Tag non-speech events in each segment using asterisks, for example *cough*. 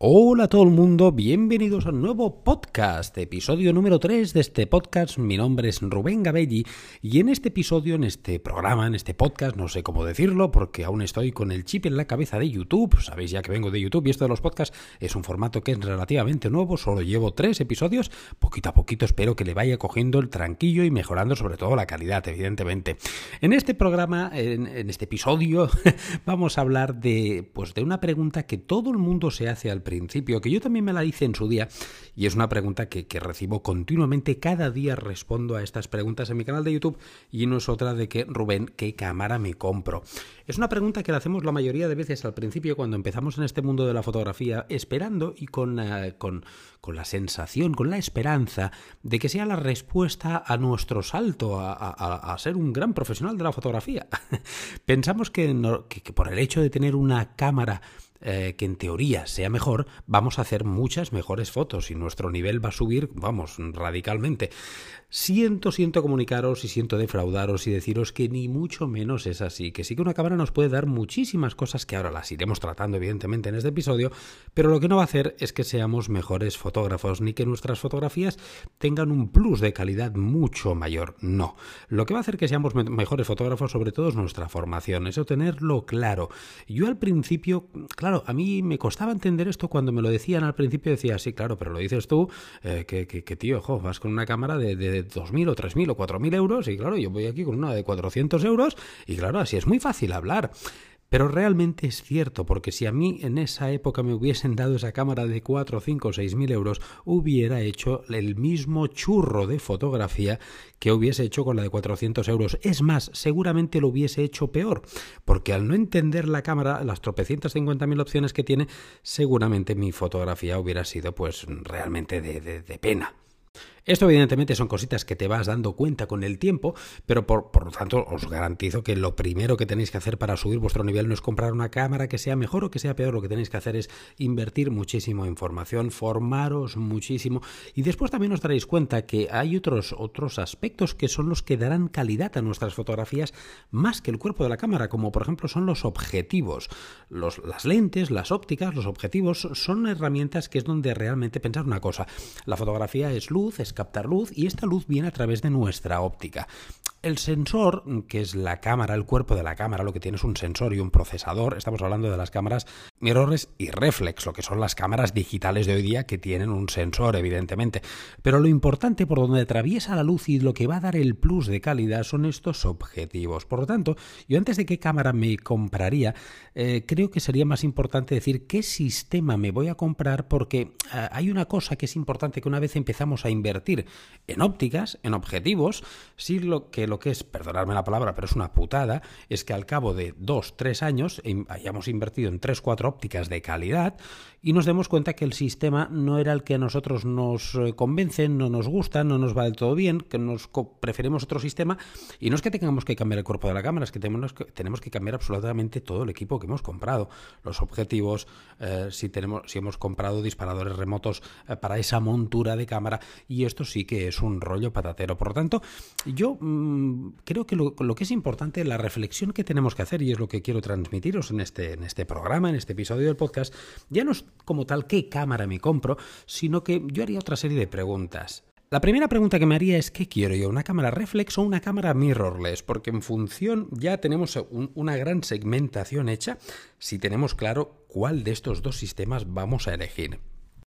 Hola a todo el mundo, bienvenidos a un nuevo podcast, episodio número 3 de este podcast. Mi nombre es Rubén Gabelli y en este episodio, en este programa, en este podcast, no sé cómo decirlo porque aún estoy con el chip en la cabeza de YouTube. Sabéis ya que vengo de YouTube y esto de los podcasts es un formato que es relativamente nuevo, solo llevo tres episodios. Poquito a poquito espero que le vaya cogiendo el tranquillo y mejorando sobre todo la calidad, evidentemente. En este programa, en, en este episodio, *laughs* vamos a hablar de, pues, de una pregunta que todo el mundo se hace al principio, que yo también me la hice en su día, y es una pregunta que, recibo continuamente, cada día respondo a estas preguntas en mi canal de YouTube, y no es otra de que, Rubén, ¿qué cámara me compro? Es una pregunta que la hacemos la mayoría de veces al principio cuando empezamos en este mundo de la fotografía, esperando y con, con, con la sensación, con la esperanza de que sea la respuesta a nuestro salto a, a, a ser un gran profesional de la fotografía. *laughs* Pensamos que, no, que, que por el hecho de tener una cámara eh, que en teoría sea mejor, vamos a hacer muchas mejores fotos y nuestro nivel va a subir, vamos, radicalmente. Siento, siento comunicaros y siento defraudaros y deciros que ni mucho menos es así, que sí que una cámara nos puede dar muchísimas cosas que ahora las iremos tratando evidentemente en este episodio, pero lo que no va a hacer es que seamos mejores fotógrafos ni que nuestras fotografías tengan un plus de calidad mucho mayor, no. Lo que va a hacer que seamos me mejores fotógrafos sobre todo es nuestra formación, eso tenerlo claro. Yo al principio, claro, a mí me costaba entender esto cuando me lo decían al principio, decía, sí, claro, pero lo dices tú, eh, que, que, que, tío, jo, vas con una cámara de 2.000 o 3.000 o 4.000 euros y claro, yo voy aquí con una de 400 euros y claro, así es muy fácil hablar. Pero realmente es cierto, porque si a mí en esa época me hubiesen dado esa cámara de 4, 5, 6 mil euros, hubiera hecho el mismo churro de fotografía que hubiese hecho con la de 400 euros. Es más, seguramente lo hubiese hecho peor, porque al no entender la cámara, las tropecientas 50 mil opciones que tiene, seguramente mi fotografía hubiera sido pues realmente de, de, de pena. Esto evidentemente son cositas que te vas dando cuenta con el tiempo, pero por, por, lo tanto os garantizo que lo primero que tenéis que hacer para subir vuestro nivel no es comprar una cámara que sea mejor o que sea peor, lo que tenéis que hacer es invertir muchísimo en formación, formaros muchísimo y después también os daréis cuenta que hay otros, otros aspectos que son los que darán calidad a nuestras fotografías más que el cuerpo de la cámara, como por ejemplo son los objetivos. Los, las lentes, las ópticas, los objetivos son herramientas que es donde realmente pensar una cosa. La fotografía es luz, es captar luz y esta luz viene a través de nuestra óptica. El sensor, que es la cámara, el cuerpo de la cámara, lo que tiene es un sensor y un procesador. Estamos hablando de las cámaras mirrorless y reflex, lo que son las cámaras digitales de hoy día que tienen un sensor, evidentemente. Pero lo importante por donde atraviesa la luz y lo que va a dar el plus de calidad son estos objetivos. Por lo tanto, yo antes de qué cámara me compraría, eh, creo que sería más importante decir qué sistema me voy a comprar porque eh, hay una cosa que es importante que una vez empezamos a invertir en ópticas, en objetivos, si lo que lo que es, perdonadme la palabra, pero es una putada, es que al cabo de dos, tres años hayamos invertido en tres, cuatro ópticas de calidad y nos demos cuenta que el sistema no era el que a nosotros nos eh, convence, no nos gusta, no nos va del todo bien, que nos preferimos otro sistema. Y no es que tengamos que cambiar el cuerpo de la cámara, es que tenemos que, tenemos que cambiar absolutamente todo el equipo que hemos comprado, los objetivos, eh, si, tenemos, si hemos comprado disparadores remotos eh, para esa montura de cámara. Y esto sí que es un rollo patatero. Por lo tanto, yo mmm, creo que lo, lo, que es importante, la reflexión que tenemos que hacer y es lo que quiero transmitiros en este, en este programa, en este episodio del podcast, ya no es como tal qué cámara me compro, sino que yo haría otra serie de preguntas. La primera pregunta que me haría es ¿qué quiero yo? ¿Una cámara reflex o una cámara mirrorless? Porque en función ya tenemos un, una gran segmentación hecha si tenemos claro cuál de estos dos sistemas vamos a elegir.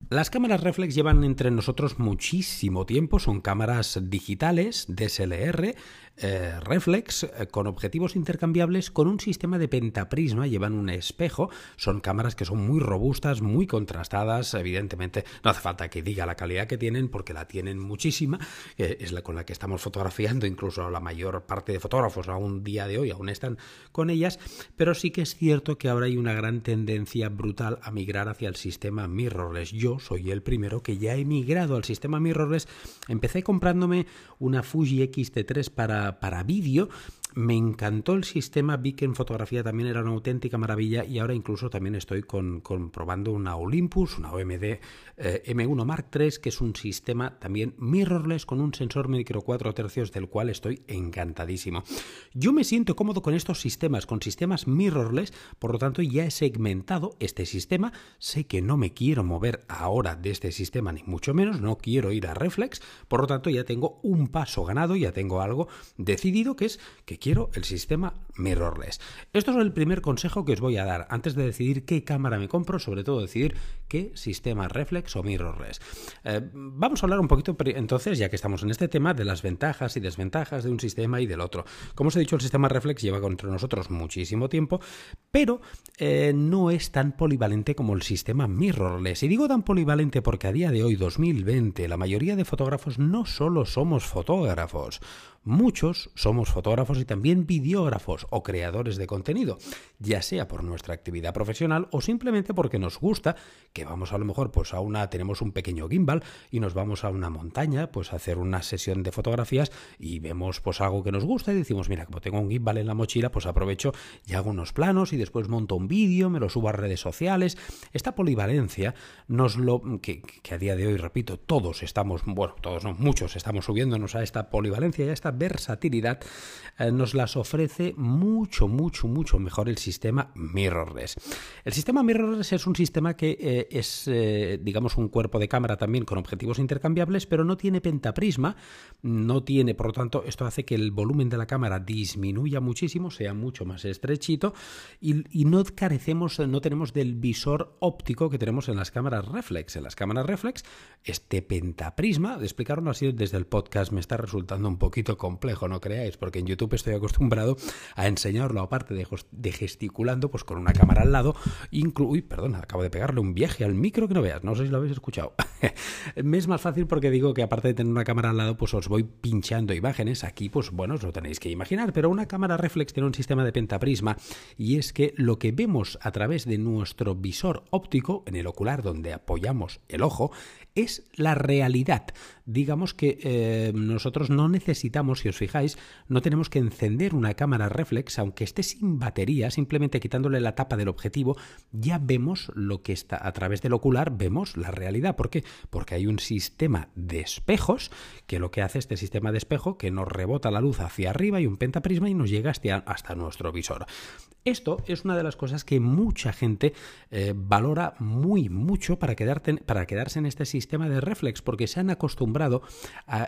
Las cámaras reflex llevan entre nosotros muchísimo tiempo, son cámaras digitales, DSLR, eh, reflex, eh, con objetivos intercambiables, con un sistema de pentaprisma, llevan un espejo, son cámaras que son muy robustas, muy contrastadas, evidentemente no hace falta que diga la calidad que tienen, porque la tienen muchísima, es la con la que estamos fotografiando, incluso la mayor parte de fotógrafos aún día de hoy aún están con ellas, pero sí que es cierto que ahora hay una gran tendencia brutal a migrar hacia el sistema mirrorless. Soy el primero que ya he migrado al sistema mirrorless. Empecé comprándome una Fuji X-T3 para, para vídeo me encantó el sistema, vi que en fotografía también era una auténtica maravilla y ahora incluso también estoy con, probando una Olympus, una OMD eh, M1 Mark III, que es un sistema también mirrorless con un sensor micro 4 tercios del cual estoy encantadísimo. Yo me siento cómodo con estos sistemas, con sistemas mirrorless, por lo tanto ya he segmentado este sistema, sé que no me quiero mover ahora de este sistema ni mucho menos, no quiero ir a reflex, por lo tanto ya tengo un paso ganado, ya tengo algo decidido que es que quiero el sistema mirrorless. Esto es el primer consejo que os voy a dar antes de decidir qué cámara me compro, sobre todo decidir qué sistema reflex o mirrorless. Eh, vamos a hablar un poquito entonces, ya que estamos en este tema, de las ventajas y desventajas de un sistema y del otro. Como os he dicho, el sistema reflex lleva contra nosotros muchísimo tiempo, pero eh, no es tan polivalente como el sistema mirrorless. Y digo tan polivalente porque a día de hoy, 2020, la mayoría de fotógrafos no solo somos fotógrafos, Muchos somos fotógrafos y también videógrafos o creadores de contenido, ya sea por nuestra actividad profesional o simplemente porque nos gusta, que vamos a lo mejor pues a una tenemos un pequeño gimbal y nos vamos a una montaña, pues a hacer una sesión de fotografías y vemos pues algo que nos gusta y decimos, mira, como tengo un gimbal en la mochila, pues aprovecho y hago unos planos y después monto un vídeo, me lo subo a redes sociales. Esta polivalencia nos lo que, que a día de hoy, repito, todos estamos, bueno, todos no, muchos estamos subiéndonos a esta polivalencia y a esta versatilidad eh, nos las ofrece mucho, mucho, mucho mejor el sistema mirrorless. El sistema mirrorless es un sistema que eh, es, eh, digamos, un cuerpo de cámara también con objetivos intercambiables, pero no tiene pentaprisma, no tiene, por lo tanto, esto hace que el volumen de la cámara disminuya muchísimo, sea mucho más estrechito y, y no carecemos, no tenemos del visor óptico que tenemos en las cámaras reflex. En las cámaras reflex, este pentaprisma, de explicarlo así desde el podcast, me está resultando un poquito complejo, no creáis, porque en YouTube estoy acostumbrado a enseñarlo, aparte de, gesticulando, pues con una cámara al lado, inclu Uy, perdón, acabo de pegarle un viaje al micro que no veas, no sé si lo habéis escuchado. *laughs* Me es más fácil porque digo que aparte de tener una cámara al lado, pues os voy pinchando imágenes. Aquí, pues bueno, os lo tenéis que imaginar, pero una cámara reflex tiene un sistema de pentaprisma y es que lo que vemos a través de nuestro visor óptico, en el ocular donde apoyamos el ojo, es la realidad. Digamos que eh, nosotros no necesitamos, si os fijáis, no tenemos que encender una cámara reflex, aunque esté sin batería, simplemente quitándole la tapa del objetivo, ya vemos lo que está a través del ocular, vemos la realidad. ¿Por qué? Porque hay un sistema de espejos que lo que hace este sistema de espejo que nos rebota la luz hacia arriba y un pentaprisma y nos llega hasta, hasta nuestro visor. Esto es una de las cosas que mucha gente eh, valora muy mucho para, para quedarse en este sistema de reflex, porque se han acostumbrado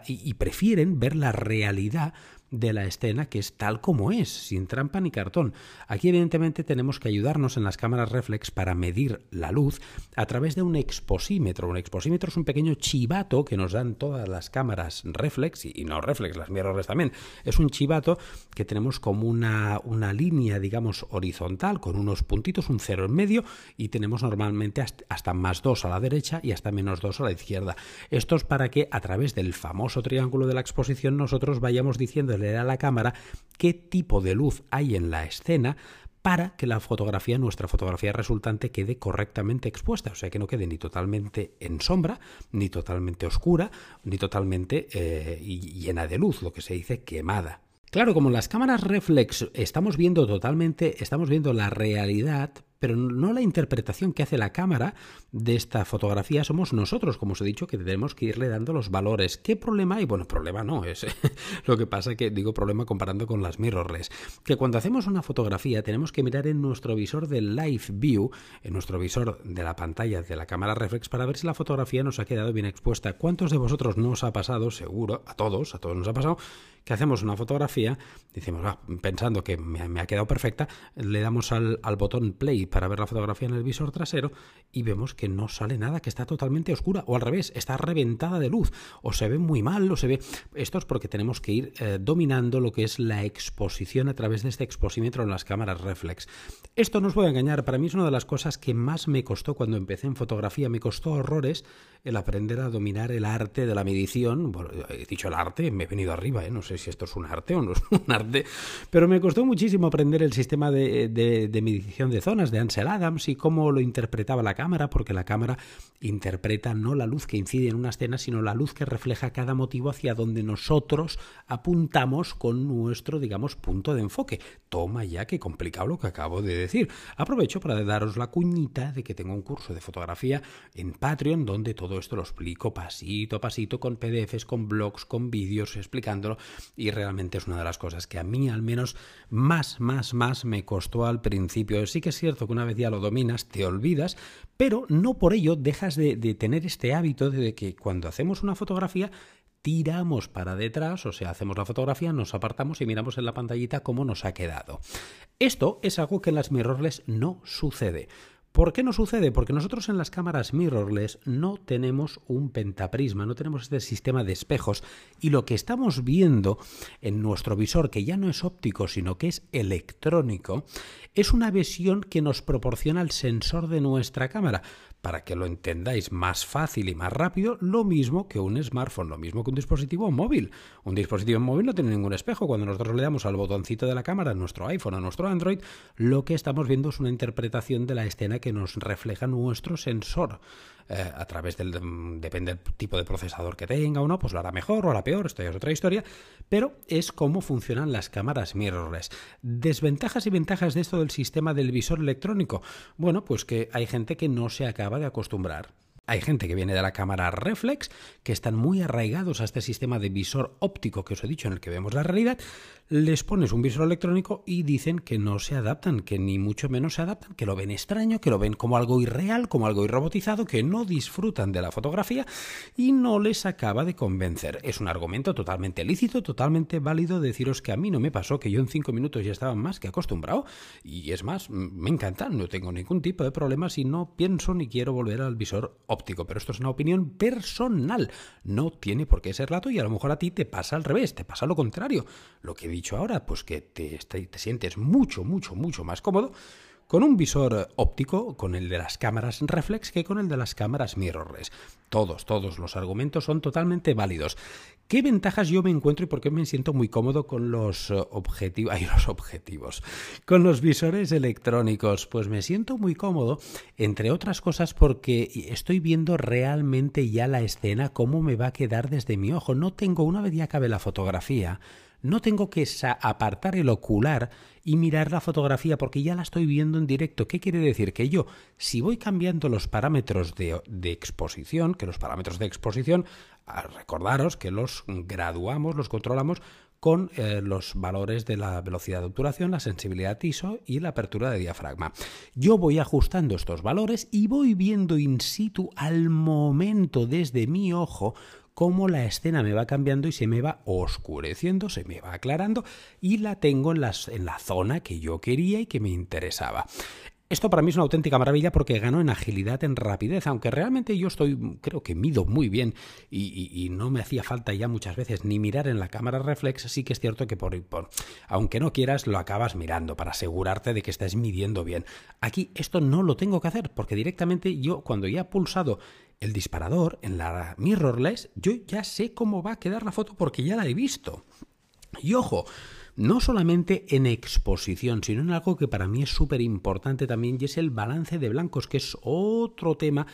y prefieren ver la realidad realidad de la escena que es tal como es, sin trampa ni cartón. Aquí evidentemente tenemos que ayudarnos en las cámaras reflex para medir la luz a través de un exposímetro. Un exposímetro es un pequeño chivato que nos dan todas las cámaras reflex y, no reflex, las mirrorless también. Es un chivato que tenemos como una, una línea, digamos, horizontal con unos puntitos, un cero en medio y tenemos normalmente hasta más dos a la derecha y hasta menos dos a la izquierda. Esto es para que a través del famoso triángulo de la exposición nosotros vayamos diciendo a la cámara qué tipo de luz hay en la escena para que la fotografía, nuestra fotografía resultante, quede correctamente expuesta, o sea, que no quede ni totalmente en sombra, ni totalmente oscura, ni totalmente eh, llena de luz, lo que se dice quemada. Claro, como en las cámaras reflex estamos viendo totalmente, estamos viendo la realidad, pero no la interpretación que hace la cámara de esta fotografía somos nosotros, como os he dicho, que tenemos que irle dando los valores. ¿Qué problema hay? Bueno, problema no es. *laughs* Lo que pasa que digo problema comparando con las mirrorless, que cuando hacemos una fotografía tenemos que mirar en nuestro visor de Live View, en nuestro visor de la pantalla de la cámara reflex para ver si la fotografía nos ha quedado bien expuesta. ¿Cuántos de vosotros no os ha pasado? Seguro, a todos, a todos nos ha pasado, que hacemos una fotografía, decimos, ah, pensando que me, ha quedado perfecta, le damos al botón play para ver la fotografía en el visor trasero y vemos que no sale nada, que está totalmente oscura o al revés, está reventada de luz o se ve muy mal o se ve... Esto es porque tenemos que ir eh, dominando lo que es la exposición a través de este exposímetro en las cámaras reflex. Esto no os voy a engañar, para mí es una de las cosas que más me costó cuando empecé en fotografía, me costó horrores el aprender a dominar el arte de la medición. he dicho el arte, me he venido arriba, ¿eh? no sé sé si esto es un arte o no es *laughs* un arte, pero me costó muchísimo aprender el sistema de, de medición de zonas de Ansel Adams y cómo lo interpretaba la cámara, porque la cámara interpreta no la luz que incide en una escena, sino la luz que refleja cada motivo hacia donde nosotros apuntamos con nuestro, digamos, punto de enfoque. Toma ya que complicado lo que acabo de decir. Aprovecho para daros la cuñita de que tengo un curso de fotografía en Patreon donde todo esto lo explico pasito a pasito con PDFs, con blogs, con vídeos explicándolo y realmente es una de las cosas que a mí al menos más, más, más me costó al principio. Sí que es cierto que una vez ya lo dominas te olvidas, pero no por ello dejas de, de tener este hábito de que cuando hacemos una fotografía tiramos para detrás, o sea, hacemos la fotografía, nos apartamos y miramos en la pantallita cómo nos ha quedado. Esto es algo que en las mirrorless no sucede. ¿Por qué no sucede? Porque nosotros en las cámaras mirrorless no tenemos un pentaprisma, no tenemos este sistema de espejos y lo que estamos viendo en nuestro visor, que ya no es óptico, sino que es electrónico, es una visión que nos proporciona el sensor de nuestra cámara para que lo entendáis más fácil y más rápido, lo mismo que un smartphone, lo mismo que un dispositivo móvil. Un dispositivo móvil no tiene ningún espejo. Cuando nosotros le damos al botoncito de la cámara a nuestro iPhone, a nuestro Android, lo que estamos viendo es una interpretación de la escena que nos refleja nuestro sensor. Eh, a través del mm, depende del tipo de procesador que tenga o no, pues lo hará mejor o hará peor, esto ya es otra historia, pero es cómo funcionan las cámaras mirrorless. Desventajas y ventajas de esto del sistema del visor electrónico. Bueno, pues que hay gente que no se acaba de acostumbrar. Hay gente que viene de la cámara reflex, que están muy arraigados a este sistema de visor óptico que os he dicho en el que vemos la realidad, les pones un visor electrónico y dicen que no se adaptan, que ni mucho menos se adaptan, que lo ven extraño, que lo ven como algo irreal, como algo irrobotizado, que no disfrutan de la fotografía y no les acaba de convencer. Es un argumento totalmente lícito, totalmente válido deciros que a mí no me pasó, que yo en cinco minutos ya estaba más que acostumbrado y es más, me encanta, no tengo ningún tipo de problemas y no pienso ni quiero volver al visor pero esto es una opinión personal, no tiene por qué ser lato y a lo mejor a ti te pasa al revés, te pasa lo contrario. Lo que dicho ahora, pues que te, te sientes mucho, mucho, mucho más cómodo con un visor óptico, con el de las cámaras reflex, que con el de las cámaras mirrorless. Todos, todos los argumentos son totalmente válidos. ¿Qué ventajas yo me encuentro y por qué me siento muy cómodo con los eh, los objetivos, con los visores electrónicos? Pues me siento muy cómodo, entre otras cosas porque estoy viendo realmente ya la escena, cómo me va a quedar desde mi ojo. No tengo, una vez ya acabe la fotografía, no tengo que apartar el ocular y mirar la fotografía porque ya la estoy viendo en directo. ¿Qué quiere decir? Que yo, si voy cambiando los parámetros de, exposición, que los parámetros de exposición, recordaros que los graduamos, los controlamos con eh, los valores de la velocidad de obturación, la sensibilidad ISO y la apertura de diafragma. Yo voy ajustando estos valores y voy viendo in situ al momento desde mi ojo cómo la escena me va cambiando y se me va oscureciendo, se me va aclarando y la tengo en, las, en la zona que yo quería y que me interesaba. Esto para mí es una auténtica maravilla porque gano en agilidad, en rapidez, aunque realmente yo estoy, creo que mido muy bien y, no me hacía falta ya muchas veces ni mirar en la cámara reflex, sí que es cierto que por, por, aunque no quieras, lo acabas mirando para asegurarte de que estás midiendo bien. Aquí esto no lo tengo que hacer porque directamente yo cuando ya he pulsado el disparador en la mirrorless, yo ya sé cómo va a quedar la foto porque ya la he visto. Y ojo, no solamente en exposición, sino en algo que para mí es súper importante también y es el balance de blancos, que es otro tema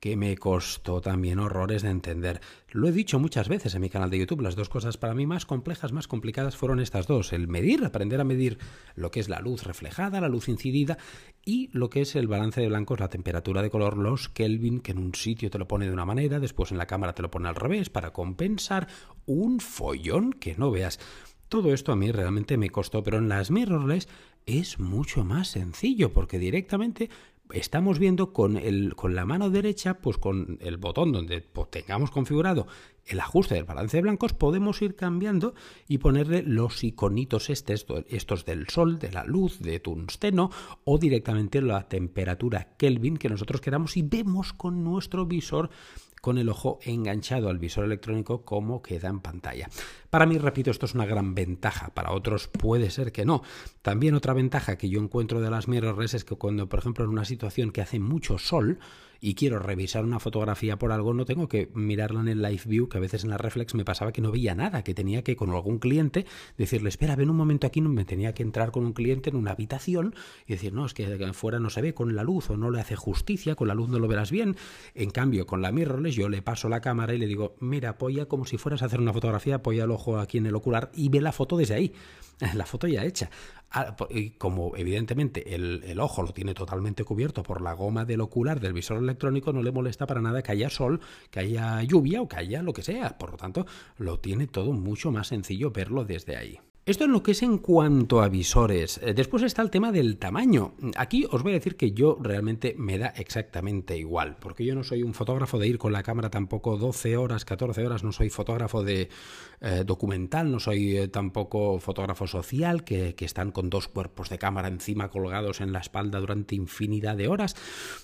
que me costó también horrores de entender. Lo he dicho muchas veces en mi canal de YouTube, las dos cosas para mí más complejas, más complicadas fueron estas dos, el medir, aprender a medir lo que es la luz reflejada, la luz incidida y lo que es el balance de blancos, la temperatura de color, los Kelvin, que en un sitio te lo pone de una manera, después en la cámara te lo pone al revés para compensar un follón que no veas. Todo esto a mí realmente me costó, pero en las mirrorless es mucho más sencillo porque directamente estamos viendo con, el, con la mano derecha, pues con el botón donde pues, tengamos configurado el ajuste del balance de blancos, podemos ir cambiando y ponerle los iconitos estos, estos del sol, de la luz, de tungsteno o directamente la temperatura Kelvin que nosotros queramos y vemos con nuestro visor con el ojo enganchado al visor electrónico como queda en pantalla. Para mí, repito, esto es una gran ventaja, para otros puede ser que no. También otra ventaja que yo encuentro de las mirrorless es que cuando, por ejemplo, en una situación que hace mucho sol, y quiero revisar una fotografía por algo, no tengo que mirarla en el live view, que a veces en la reflex me pasaba que no veía nada, que tenía que con algún cliente decirle, espera, ven un momento aquí, me tenía que entrar con un cliente en una habitación y decir, no, es que fuera no se ve con la luz o no le hace justicia, con la luz no lo verás bien. En cambio, con la mirrorless yo le paso la cámara y le digo, mira, apoya como si fueras a hacer una fotografía, apoya el ojo aquí en el ocular y ve la foto desde ahí. *laughs* La foto ya hecha. Ah, y como evidentemente el, el, ojo lo tiene totalmente cubierto por la goma del ocular del visor electrónico, no le molesta para nada que haya sol, que haya lluvia o que haya lo que sea. Por lo tanto, lo tiene todo mucho más sencillo verlo desde ahí. Esto es lo que es en cuanto a visores. Eh, después está el tema del tamaño. Aquí os voy a decir que yo realmente me da exactamente igual, porque yo no soy un fotógrafo de ir con la cámara tampoco 12 horas, 14 horas, no soy fotógrafo de eh, documental, no soy eh, tampoco fotógrafo social, que, están con dos cuerpos de cámara encima colgados en la espalda durante infinidad de horas.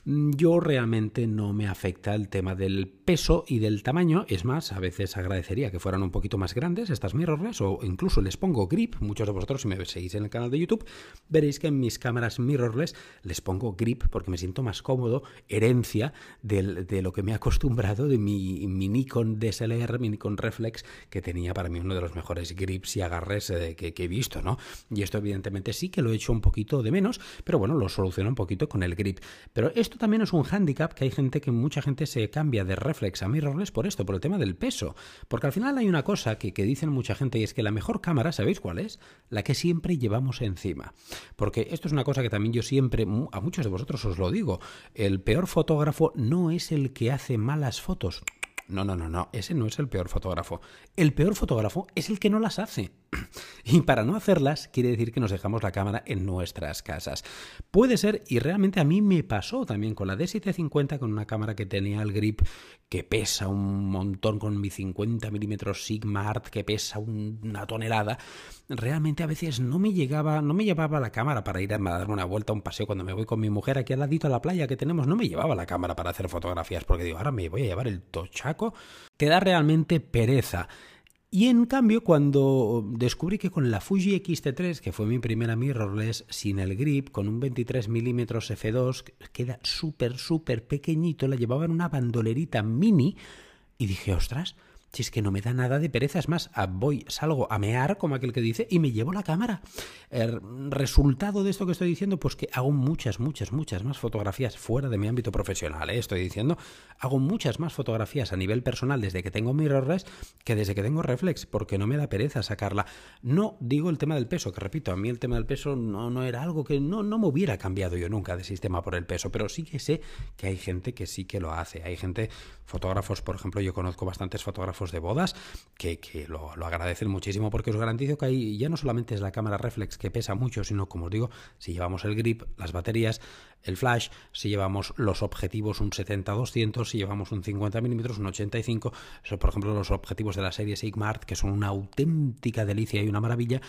Mm, yo realmente no me afecta el tema del peso y del tamaño. Es más, a veces agradecería que fueran un poquito más grandes estas mirrorless o incluso les pongo grip. Muchos de vosotros, si me seguís en el canal de YouTube, veréis que en mis cámaras mirrorless les pongo grip porque me siento más cómodo, herencia de lo que me he acostumbrado de mi, mi, Nikon DSLR, mi Nikon Reflex, que tenía para mí uno de los mejores grips y agarres eh, que, que, he visto, ¿no? Y esto evidentemente sí que lo he hecho un poquito de menos, pero bueno, lo soluciono un poquito con el grip. Pero esto también es un handicap que hay gente que mucha gente se cambia de reflex a mirrorless por esto, por el tema del peso. Porque al final hay una cosa que, que dicen mucha gente y es que la mejor cámara, ¿sabéis cuál es? La que siempre llevamos encima. Porque esto es una cosa que también yo siempre, a muchos de vosotros os lo digo, el peor fotógrafo no es el que hace malas fotos. No, no, no, no, ese no es el peor fotógrafo. El peor fotógrafo es el que no las hace. *clears throat* Y para no hacerlas, quiere decir que nos dejamos la cámara en nuestras casas. Puede ser, y realmente a mí me pasó también con la D750, con una cámara que tenía el grip que pesa un montón, con mi 50 mm Sigma Art que pesa una tonelada. Realmente a veces no me llegaba, no me llevaba la cámara para ir a darme una vuelta, un paseo cuando me voy con mi mujer aquí al ladito a la playa que tenemos. No me llevaba la cámara para hacer fotografías porque digo, ahora me voy a llevar el tochaco. Te da realmente pereza. Y en cambio, cuando descubrí que con la Fuji X-T3, que fue mi primera mirrorless, sin el grip, con un 23 mm f2, queda súper, súper pequeñito, la llevaba en una bandolerita mini, y dije, ostras, si es que no me da nada de pereza, es más, voy, salgo a mear, como aquel que dice, y me llevo la cámara. El resultado de esto que estoy diciendo, pues que hago muchas, muchas, muchas más fotografías fuera de mi ámbito profesional, ¿eh? estoy diciendo, hago muchas más fotografías a nivel personal desde que tengo mirrorless que desde que tengo reflex, porque no me da pereza sacarla. No digo el tema del peso, que repito, a mí el tema del peso no, no era algo que no, no me hubiera cambiado yo nunca de sistema por el peso, pero sí que sé que hay gente que sí que lo hace. Hay gente, fotógrafos, por ejemplo, yo conozco bastantes fotógrafos de bodas que, lo, agradecen muchísimo porque os garantizo que ahí ya no solamente es la cámara reflex que pesa mucho, sino como os digo, si llevamos el grip, las baterías, el flash, si llevamos los objetivos un 70-200, si llevamos un 50 milímetros, un 85, eso por ejemplo los objetivos de la serie Sigma Art que son una auténtica delicia y una maravilla,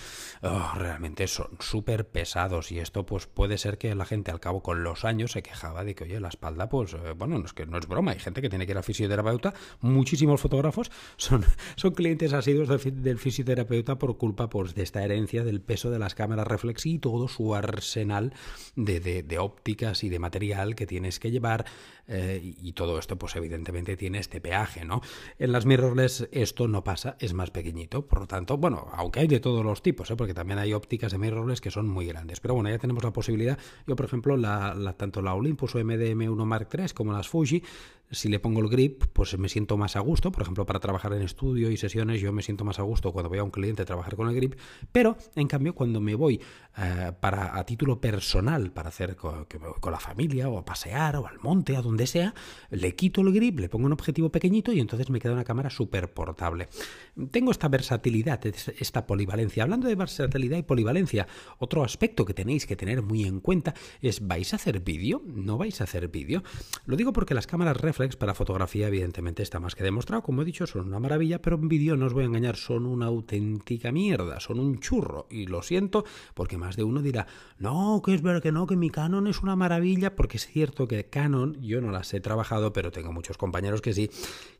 oh, realmente son súper pesados. Y esto pues puede ser que la gente al cabo con los años se quejaba de que oye la espalda pues eh, bueno no es que no es broma, hay gente que tiene que ir al fisioterapeuta, muchísimos fotógrafos son, *laughs* son clientes asiduos del, fisioterapeuta por culpa pues, de esta herencia del peso de las cámaras reflex y todo su arsenal de, de, de y de material que tienes que llevar eh, y todo esto pues evidentemente tiene este peaje, ¿no? En las mirrorless esto no pasa, es más pequeñito, por lo tanto, bueno, aunque hay de todos los tipos, ¿eh? porque también hay ópticas de mirrorless que son muy grandes, pero bueno, ya tenemos la posibilidad, yo por ejemplo, la, tanto la Olympus o MDM1 Mark III como las Fuji si le pongo el grip, pues me siento más a gusto. Por ejemplo, para trabajar en estudio y sesiones, yo me siento más a gusto cuando voy a un cliente a trabajar con el grip. Pero, en cambio, cuando me voy eh, para a título personal, para hacer con, la familia, o a pasear, o al monte, a donde sea, le quito el grip, le pongo un objetivo pequeñito y entonces me queda una cámara súper portable. Tengo esta versatilidad, esta polivalencia. Hablando de versatilidad y polivalencia, otro aspecto que tenéis que tener muy en cuenta es, ¿vais a hacer vídeo? ¿No vais a hacer vídeo? Lo digo porque las cámaras reflex para fotografía evidentemente está más que demostrado, como he dicho, son una maravilla, pero en vídeo no os voy a engañar, son una auténtica mierda, son un churro, y lo siento, porque más de uno dirá, no, que es ver que no, que mi Canon es una maravilla, porque es cierto que Canon, yo no las he trabajado, pero tengo muchos compañeros que sí,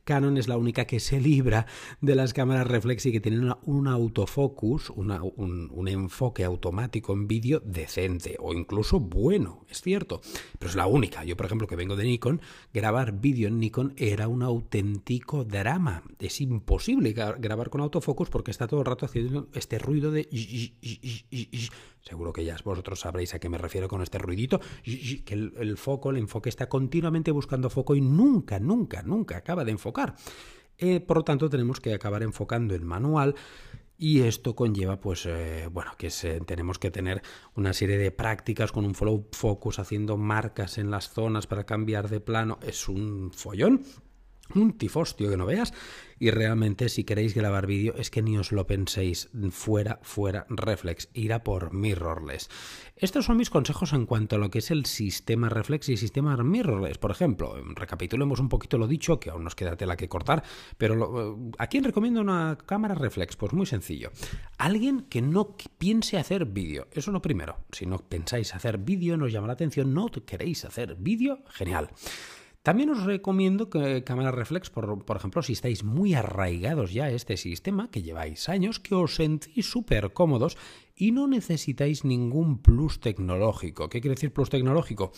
Canon es la única que se libra de las cámaras reflex y que tienen un autofocus, un, un enfoque automático en vídeo decente, o incluso bueno, es cierto, pero es la única. Yo, por ejemplo, que vengo de Nikon, grabar vídeo en Nikon era un auténtico drama. Es imposible grabar con autofocus porque está todo el rato haciendo este ruido de... Seguro que ya vosotros sabréis a qué me refiero con este ruidito, que el, foco, el enfoque está continuamente buscando foco y nunca, nunca, nunca acaba de enfocar. Eh, por lo tanto, tenemos que acabar enfocando el manual y esto conlleva, pues, eh, bueno, que tenemos que tener una serie de prácticas con un follow focus, haciendo marcas en las zonas para cambiar de plano. Es un follón un tifostio que no veas. Y realmente si queréis grabar vídeo es que ni os lo penséis. Fuera fuera reflex. Irá por mirrorless. Estos son mis consejos en cuanto a lo que es el sistema reflex y sistema mirrorless. Por ejemplo recapitulemos un poquito lo dicho que aún nos queda tela que cortar pero eh, ¿a quién recomiendo una cámara reflex? pues muy sencillo. Alguien que no piense hacer vídeo. Eso es lo primero. Si no pensáis hacer vídeo nos llama la atención no queréis hacer vídeo genial también os recomiendo que cámara reflex, por, por, ejemplo, si estáis muy arraigados ya a este sistema, que lleváis años, que os sentís súper cómodos y no necesitáis ningún plus tecnológico. ¿Qué quiere decir plus tecnológico?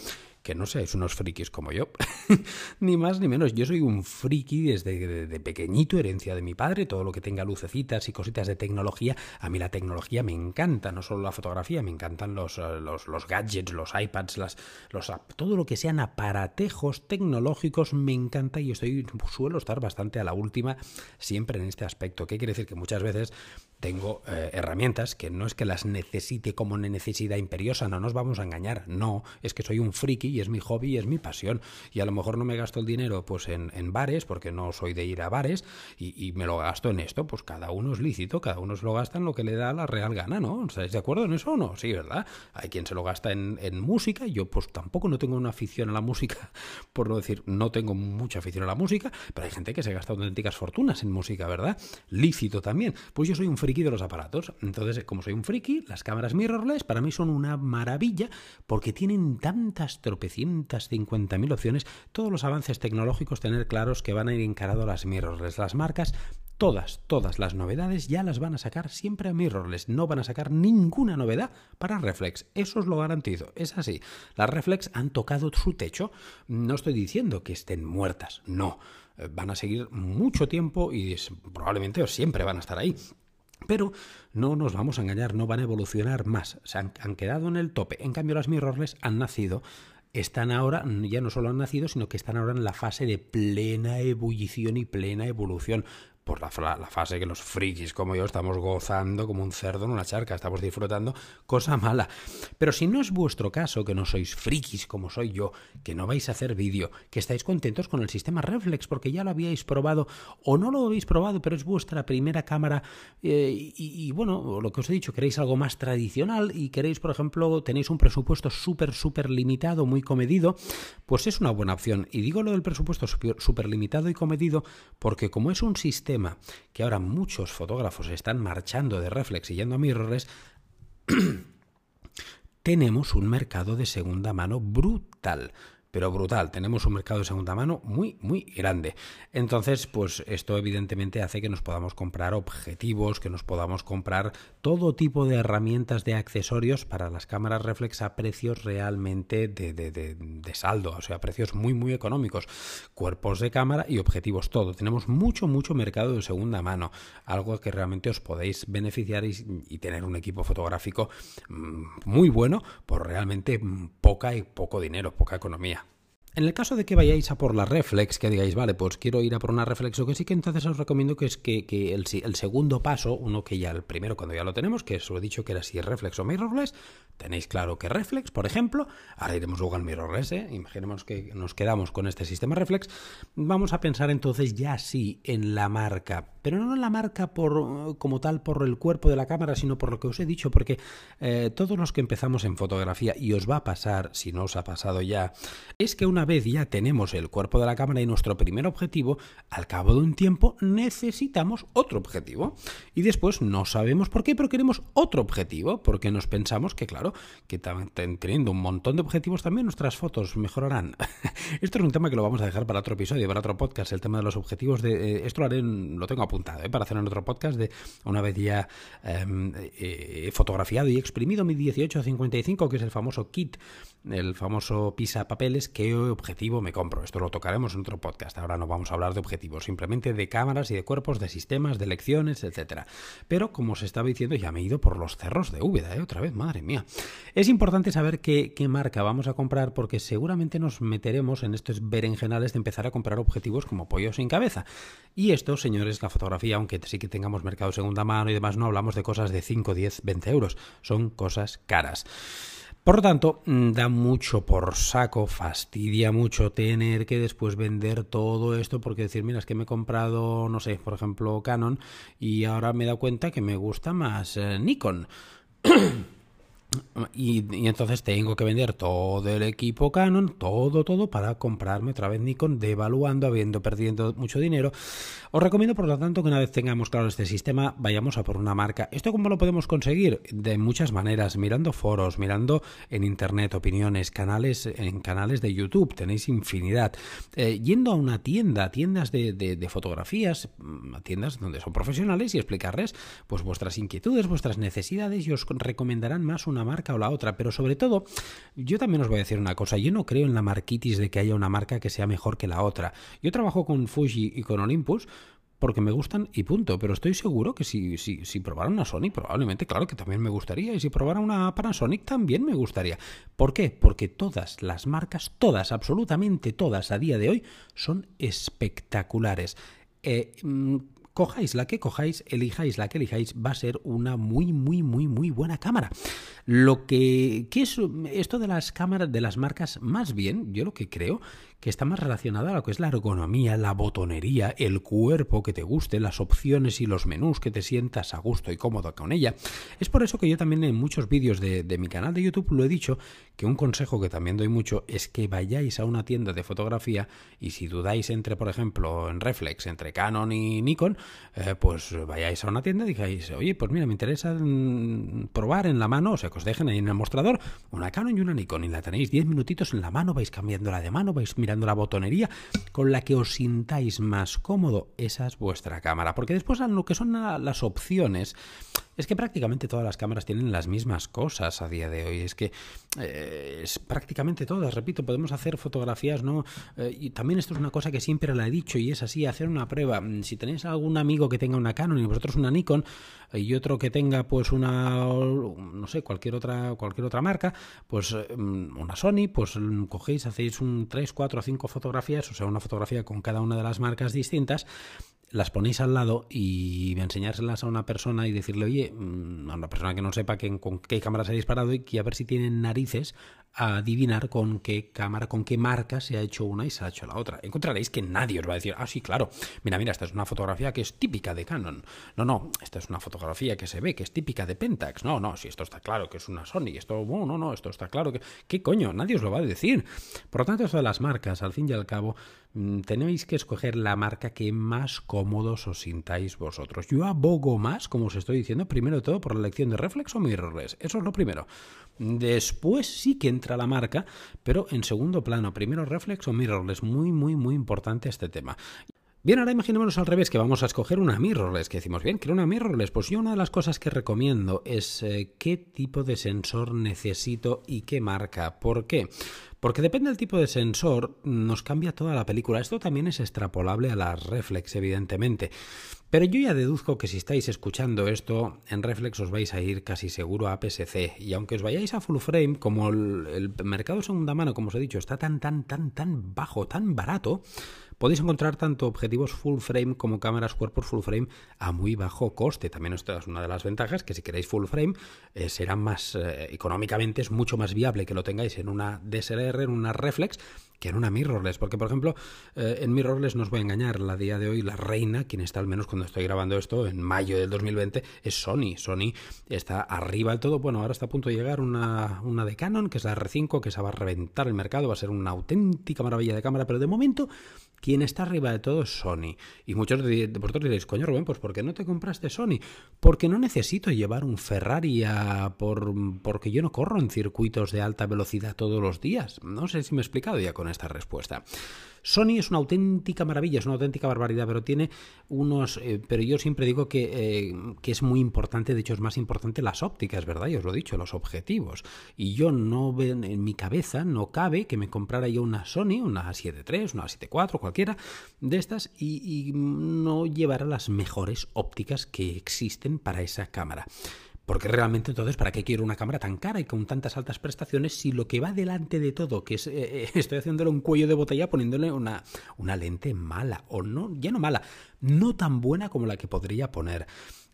que no seáis unos frikis como yo, *laughs* ni más ni menos. Yo soy un friki desde de, pequeñito, herencia de mi padre, todo lo que tenga lucecitas y cositas de tecnología. A mí la tecnología me encanta, no solo la fotografía, me encantan los, eh, los gadgets, los iPads, las, los, todo lo que sean aparatejos tecnológicos me encanta y estoy, suelo estar bastante a la última siempre en este aspecto. ¿Qué quiere decir? Que muchas veces tengo eh, herramientas que no es que las necesite como necesidad imperiosa, no nos vamos a engañar, no, es que soy un friki y es mi hobby y es mi pasión. Y a lo mejor no me gasto el dinero pues en, en bares, porque no soy de ir a bares, y, me lo gasto en esto, pues cada uno es lícito, cada uno se lo gasta en lo que le da la real gana, ¿no? ¿Estáis de acuerdo en eso o no? Sí, ¿verdad? Hay quien se lo gasta en, en música, y yo pues tampoco no tengo una afición a la música, *laughs* por no decir, no tengo mucha afición a la música, pero hay gente que se gasta auténticas fortunas en música, ¿verdad? Lícito también. Pues yo soy un friki de los aparatos. Entonces, como soy un friki, las cámaras mirrorless para mí son una maravilla porque tienen tantas tropecientas, cincuenta mil opciones, todos los avances tecnológicos tener claros que van a ir encarados a las mirrorless. Las marcas todas, todas las novedades ya las van a sacar siempre a mirrorless. No van a sacar ninguna novedad para reflex. Eso os lo garantizo. Es así. Las reflex han tocado su techo. No estoy diciendo que estén muertas. No. Eh, van a seguir mucho tiempo y probablemente siempre van a estar ahí. Pero no nos vamos a engañar, no van a evolucionar más. Se han, han, quedado en el tope. En cambio, las mirrorless han nacido, están ahora, ya no solo han nacido, sino que están ahora en la fase de plena ebullición y plena evolución por la, fase que los frikis como yo estamos gozando como un cerdo en una charca, estamos disfrutando, cosa mala. Pero si no es vuestro caso, que no sois frikis como soy yo, que no vais a hacer vídeo, que estáis contentos con el sistema reflex porque ya lo habíais probado o no lo habéis probado, pero es vuestra primera cámara eh, y, bueno, lo que os he dicho, queréis algo más tradicional y queréis, por ejemplo, tenéis un presupuesto súper, súper limitado, muy comedido, pues es una buena opción. Y digo lo del presupuesto súper limitado y comedido porque como es un sistema que ahora muchos fotógrafos están marchando de reflex y yendo a mirrorless, *clears throat* tenemos un mercado de segunda mano brutal pero brutal. Tenemos un mercado de segunda mano muy, muy grande. Entonces, pues esto evidentemente hace que nos podamos comprar objetivos, que nos podamos comprar todo tipo de herramientas de accesorios para las cámaras reflex a precios realmente de, de, de, saldo, o sea, precios muy, muy económicos. Cuerpos de cámara y objetivos, todo. Tenemos mucho, mucho mercado de segunda mano, algo que realmente os podéis beneficiar y, tener un equipo fotográfico mm, muy bueno por realmente poca y poco dinero, poca economía. En el caso de que vayáis a por la reflex, que digáis, vale, pues quiero ir a por una reflex o que sí, que entonces os recomiendo que es que, el, segundo paso, uno que ya el primero cuando ya lo tenemos, que os he dicho que era si reflex o mirrorless, tenéis claro que reflex, por ejemplo, ahora iremos luego al mirrorless, ¿eh? imaginemos que nos quedamos con este sistema reflex, vamos a pensar entonces ya sí en la marca, pero no en la marca por como tal por el cuerpo de la cámara, sino por lo que os he dicho, porque eh, todos los que empezamos en fotografía, y os va a pasar, si no os ha pasado ya, es que una vez ya tenemos el cuerpo de la cámara y nuestro primer objetivo, al cabo de un tiempo necesitamos otro objetivo. Y después no sabemos por qué, pero queremos otro objetivo, porque nos pensamos que, claro, que teniendo un montón de objetivos también nuestras fotos mejorarán. *laughs* Esto es un tema que lo vamos a dejar para otro episodio, para otro podcast, el tema de los objetivos de... Eh, esto lo haré, lo tengo apuntado, ¿eh? para hacer en otro podcast de una vez ya em, eh, fotografiado y exprimido mi 1855, que es el famoso kit, el famoso pisa papeles, qué objetivo me compro. Esto lo tocaremos en otro podcast. Ahora no vamos a hablar de objetivos, simplemente de cámaras y de cuerpos, de sistemas, de lecciones, etcétera. Pero como os estaba diciendo, ya me he ido por los cerros de Úbeda, ¿eh? otra vez, madre mía. Es importante saber qué, qué marca vamos a comprar porque seguramente nos meteremos en estos berenjenales de empezar a comprar objetivos como pollos sin cabeza. Y esto, señores, la fotografía, aunque sí que tengamos mercado segunda mano y demás, no hablamos de cosas de 5, 10, 20 euros. Son cosas caras. Por lo tanto, mm, da mucho por saco, fastidia mucho tener que después vender todo esto porque decir, mira, es que me he comprado, no sé, por ejemplo, Canon y ahora me he dado cuenta que me gusta más eh, Nikon. *clears throat* Y, entonces tengo que vender todo el equipo Canon, todo, todo, para comprarme otra vez Nikon, devaluando, habiendo perdiendo mucho dinero. Os recomiendo, por lo tanto, que una vez tengamos claro este sistema, vayamos a por una marca. ¿Esto cómo lo podemos conseguir? De muchas maneras, mirando foros, mirando en internet opiniones, canales, en canales de YouTube, tenéis infinidad. Eh, yendo a una tienda, tiendas de, de, fotografías, mm, tiendas donde son profesionales y explicarles pues vuestras inquietudes, vuestras necesidades y os recomendarán más una marca o la otra, pero sobre todo, yo también os voy a decir una cosa, yo no creo en la marquitis de que haya una marca que sea mejor que la otra. Yo trabajo con Fuji y con Olympus porque me gustan y punto, pero estoy seguro que si, si, si probara una Sony, probablemente, claro que también me gustaría, y si probara una Panasonic también me gustaría. ¿Por qué? Porque todas las marcas, todas, absolutamente todas a día de hoy, son espectaculares. Eh, mm, cojáis la que cojáis, elijáis la que elijáis, va a ser una muy, muy, muy, muy buena cámara. Lo que, ¿qué es esto de las cámaras, de las marcas? Más bien, yo lo que creo que está más relacionada a lo que es la ergonomía, la botonería, el cuerpo que te guste, las opciones y los menús que te sientas a gusto y cómodo con ella. Es por eso que yo también en muchos vídeos de, de mi canal de YouTube lo he dicho, que un consejo que también doy mucho es que vayáis a una tienda de fotografía y si dudáis entre, por ejemplo, en Reflex, entre Canon y Nikon, eh, pues vayáis a una tienda y digáis, oye, pues mira, me interesa mm, probar en la mano, o sea, que os dejen ahí en el mostrador una Canon y una Nikon y la tenéis 10 minutitos en la mano, vais cambiándola de mano, vais mirando la botonería con la que os sintáis más cómodo, esa es vuestra cámara. Porque después lo que son las opciones, es que prácticamente todas las cámaras tienen las mismas cosas a día de hoy. Es que eh, es prácticamente todas, repito, podemos hacer fotografías, ¿no? Eh, y también esto es una cosa que siempre la he dicho y es así, hacer una prueba. Mm, si tenéis algún amigo que tenga una Canon y vosotros una Nikon eh, y otro que tenga pues una, no sé, cualquier otra, cualquier otra marca, pues mm, una Sony, pues mm, cogéis, hacéis un 3, 4, 5 fotografías, o sea, una fotografía con cada una de las marcas distintas las ponéis al lado y enseñárselas a una persona y decirle, oye, mm, a una persona que no sepa con qué cámara se ha disparado y que a ver si tienen narices a adivinar con qué cámara, con qué marca se ha hecho una y se ha hecho la otra. Encontraréis que nadie os va a decir, ah, sí, claro, mira, mira, esta es una fotografía que es típica de Canon. No, no, esta es una fotografía que se ve que es típica de Pentax. No, no, si esto está claro que es una Sony, esto, no, no, no, esto está claro que... ¿Qué coño? Nadie os lo va a decir. Por lo tanto, esto de las marcas, al fin y al cabo, mm, tenéis que escoger la marca que más cómodos os sintáis vosotros. Yo abogo más, como os estoy diciendo, primero de todo por la elección de reflex o mirrorless. Eso es lo primero. Después sí que entra la marca, pero en segundo plano. Primero reflex o mirrorless. Muy, muy, muy importante este tema. Bien, ahora imaginémonos al revés, que vamos a escoger una mirrorless, que decimos, bien, quiero una mirrorless. Pues yo una de las cosas que recomiendo es eh, qué tipo de sensor necesito y qué marca. ¿Por qué? Porque depende del tipo de sensor, nos cambia toda la película. Esto también es extrapolable a las reflex, evidentemente. Pero yo ya deduzco que si estáis escuchando esto, en reflex os vais a ir casi seguro a PSC. Y aunque os vayáis a full frame, como el, el mercado segunda mano, como os he dicho, está tan, tan, tan, tan bajo, tan barato, podéis encontrar tanto objetivos full frame como cámaras cuerpos full frame a muy bajo coste. También esto es una de las ventajas, que si queréis full frame eh, será más eh, económicamente, es mucho más viable que lo tengáis en una DSLR, en una reflex, que en una mirrorless. Porque, por ejemplo, eh, en mirrorless no os voy a engañar, la día de hoy la reina, quien está al menos cuando estoy grabando esto, en mayo del 2020, es Sony. Sony está arriba del todo. Bueno, ahora está a punto de llegar una, una de Canon, que es la R5, que se va a reventar el mercado, va a ser una auténtica maravilla de cámara, pero de momento quien está arriba de todo es Sony. Y muchos de vosotros diréis, coño Rubén, pues ¿por qué no te compraste Sony? Porque no necesito llevar un Ferrari por, porque yo no corro en circuitos de alta velocidad todos los días. No sé si me he explicado ya con esta respuesta. Sony es una auténtica maravilla, es una auténtica barbaridad, pero tiene unos... Eh, pero yo siempre digo que, eh, que, es muy importante, de hecho es más importante las ópticas, ¿verdad? Yo os lo he dicho, los objetivos. Y yo no veo en mi cabeza, no cabe que me comprara yo una Sony, una 7.3, una 7.4, cualquiera de estas, y, y no llevara las mejores ópticas que existen para esa cámara. Porque realmente entonces, ¿para qué quiero una cámara tan cara y con tantas altas prestaciones si lo que va delante de todo, que es, eh, eh, *laughs* estoy haciéndole un cuello de botella poniéndole una, una lente mala, o no, ya no mala, no tan buena como la que podría poner?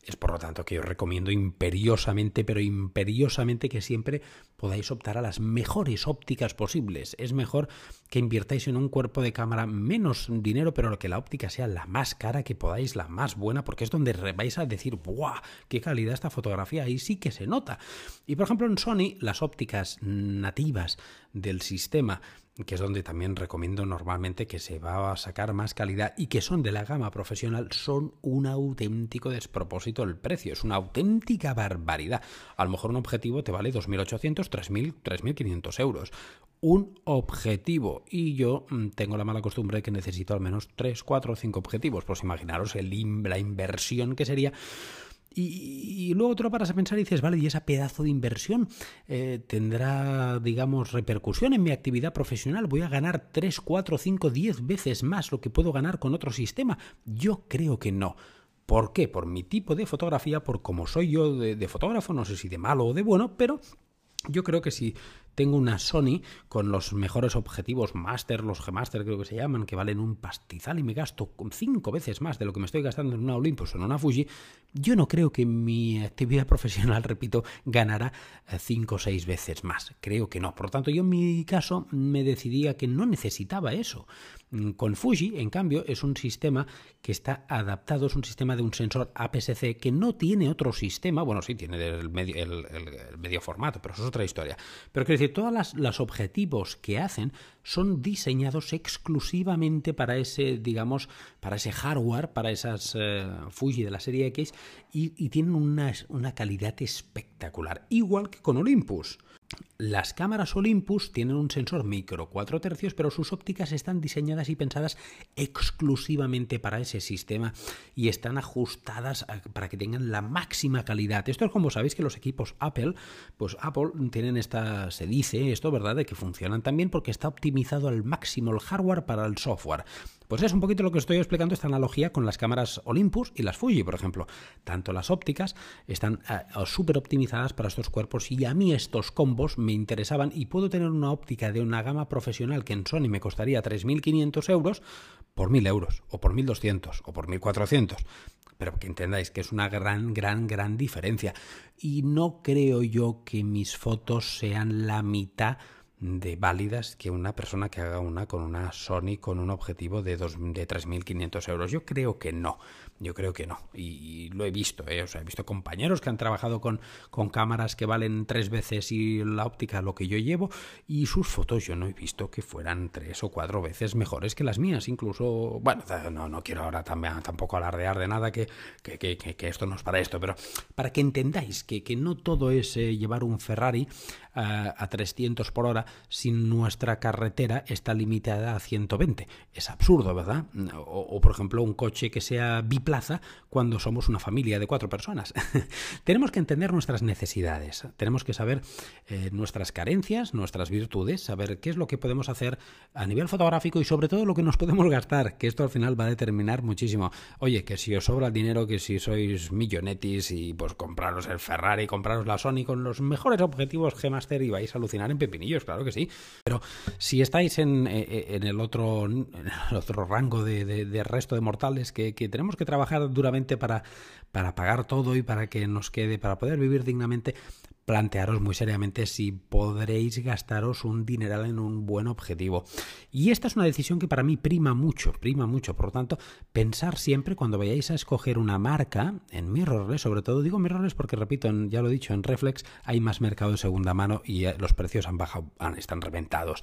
Es por lo tanto que os recomiendo imperiosamente, pero imperiosamente que siempre podáis optar a las mejores ópticas posibles. Es mejor que invirtáis en un cuerpo de cámara menos dinero, pero que la óptica sea la más cara que podáis, la más buena, porque es donde vais a decir, ¡buah! ¡Qué calidad esta fotografía! Ahí sí que se nota. Y por ejemplo en Sony, las ópticas nativas del sistema que es donde también recomiendo normalmente que se va a sacar más calidad y que son de la gama profesional, son un auténtico despropósito el precio, es una auténtica barbaridad. A lo mejor un objetivo te vale 2.800, 3.000, 3.500 euros. Un objetivo. Y yo mm, tengo la mala costumbre de que necesito al menos 3, 4 o 5 objetivos. Pues imaginaros el, la inversión que sería y, luego te lo paras a pensar y dices, vale, ¿y ese pedazo de inversión eh, tendrá, digamos, repercusión en mi actividad profesional? ¿Voy a ganar 3, 4, 5, 10 veces más lo que puedo ganar con otro sistema? Yo creo que no. ¿Por qué? Por mi tipo de fotografía, por cómo soy yo de, de fotógrafo, no sé si de malo o de bueno, pero yo creo que si tengo una Sony con los mejores objetivos Master, los G-Master creo que se llaman, que valen un pastizal y me gasto cinco veces más de lo que me estoy gastando en una Olympus o en una Fuji. Yo no creo que mi actividad *laughs* profesional, repito, ganara eh, cinco o seis veces más. Creo que no. Por lo tanto, yo en mi caso me decidía que no necesitaba eso. Mm, con Fuji, en cambio, es un sistema que está adaptado, es un sistema de un sensor APS-C que no tiene otro sistema, bueno, sí tiene el medio, el, medio formato, pero eso es otra historia. Pero quiero decir, todos los objetivos que hacen son diseñados exclusivamente para ese, digamos, para ese hardware, para esas eh, Fuji de la serie X y, y tienen una, una calidad espectacular, igual que con Olympus. Las cámaras Olympus tienen un sensor micro 4 tercios, pero sus ópticas están diseñadas y pensadas exclusivamente para ese sistema y están ajustadas para que tengan la máxima calidad. Esto es como sabéis que los equipos Apple, pues Apple tienen esta, se dice esto, ¿verdad?, de que funcionan también porque está optimizado al máximo el hardware para el software. Pues es un poquito lo que estoy explicando esta analogía con las cámaras Olympus y las Fuji, por ejemplo. Tanto las ópticas están eh, súper optimizadas para estos cuerpos y a mí estos combos me interesaban y puedo tener una óptica de una gama profesional que en Sony me costaría 3.500 euros por 1.000 euros o por 1.200 o por 1.400 pero que entendáis que es una gran, gran, gran diferencia. Y no creo yo que mis fotos sean la mitad de válidas que una persona que haga una con una Sony con un objetivo de, de 3.500 euros. Yo creo que no. Yo creo que no. Y, lo he visto, ¿eh? O sea, he visto compañeros que han trabajado con, con cámaras que valen tres veces y la óptica lo que yo llevo. Y sus fotos yo no he visto que fueran tres o cuatro veces mejores que las mías. Incluso, bueno, no, no quiero ahora tampoco alardear de nada que, que, que, esto no es para esto. Pero para que entendáis que, no todo es eh, llevar un Ferrari a 300 por hora si nuestra carretera está limitada a 120. Es absurdo, ¿verdad? O, por ejemplo, un coche que sea biplaza plaza cuando somos una familia de cuatro personas. *laughs* tenemos que entender nuestras necesidades, tenemos que saber eh, nuestras carencias, nuestras virtudes, saber qué es lo que podemos hacer a nivel fotográfico y sobre todo lo que nos podemos gastar, que esto al final va a determinar muchísimo. Oye, que si os sobra el dinero, que si sois millonetis y pues compraros el Ferrari, compraros la Sony con los mejores objetivos G-Master y vais a alucinar en pepinillos, claro que sí. Pero si estáis en, eh, eh, en el, otro, el otro rango de, de, resto de mortales que, que, tenemos que trabajar duramente para, para pagar todo y para que nos quede, para poder vivir dignamente, plantearos muy seriamente si podréis gastaros un dineral en un buen objetivo. Y esta es una decisión que para mí prima mucho, prima mucho. Por lo tanto, pensar siempre cuando vayáis a escoger una marca, en mirrorless, sobre todo digo mirrorless porque, repito, ya lo he dicho, en Reflex hay más mercado de segunda mano y eh, los precios han bajado, están reventados.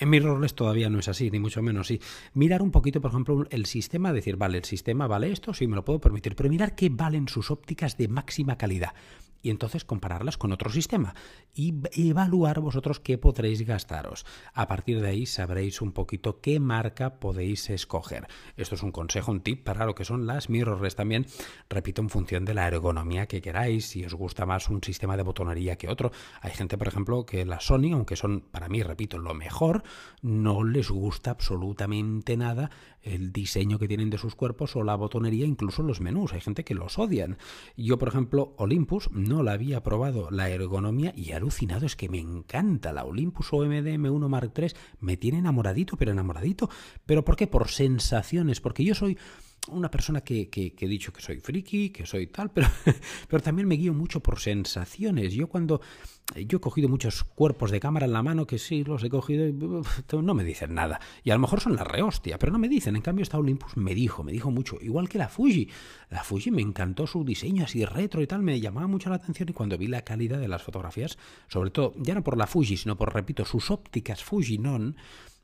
En mirrorless todavía no es así, ni mucho menos. Sí. Mirar un poquito, por ejemplo, el sistema, decir, vale, el sistema vale esto, sí me lo puedo permitir, pero mirar qué valen sus ópticas de máxima calidad y entonces compararlas con otro sistema y evaluar vosotros qué podréis gastaros. A partir de ahí sabréis un poquito qué marca podéis escoger. Esto es un consejo, un tip para lo que son las mirrorless también, repito, en función de la ergonomía que queráis, si os gusta más un sistema de botonería que otro. Hay gente, por ejemplo, que la Sony, aunque son para mí, repito, lo mejor, no les gusta absolutamente nada el diseño que tienen de sus cuerpos o la botonería, incluso los menús. Hay gente que los odian. Yo, por ejemplo, Olympus no la había probado la ergonomía y alucinado es que me encanta la Olympus OMD M1 Mark III, me tiene enamoradito, pero enamoradito. ¿Pero por qué? Por sensaciones, porque yo soy una persona que, que, he dicho que soy friki, que soy tal, pero, *laughs* pero también me guío mucho por sensaciones. Yo cuando yo he cogido muchos cuerpos de cámara en la mano que sí, los he cogido no me dicen nada. Y a lo mejor son la rehostia, pero no me dicen. En cambio, esta Olympus me dijo, me dijo mucho. Igual que la Fuji. La Fuji me encantó su diseño así retro y tal, me llamaba mucho la atención y cuando vi la calidad de las fotografías, sobre todo, ya no por la Fuji, sino por, repito, sus ópticas Fuji Non,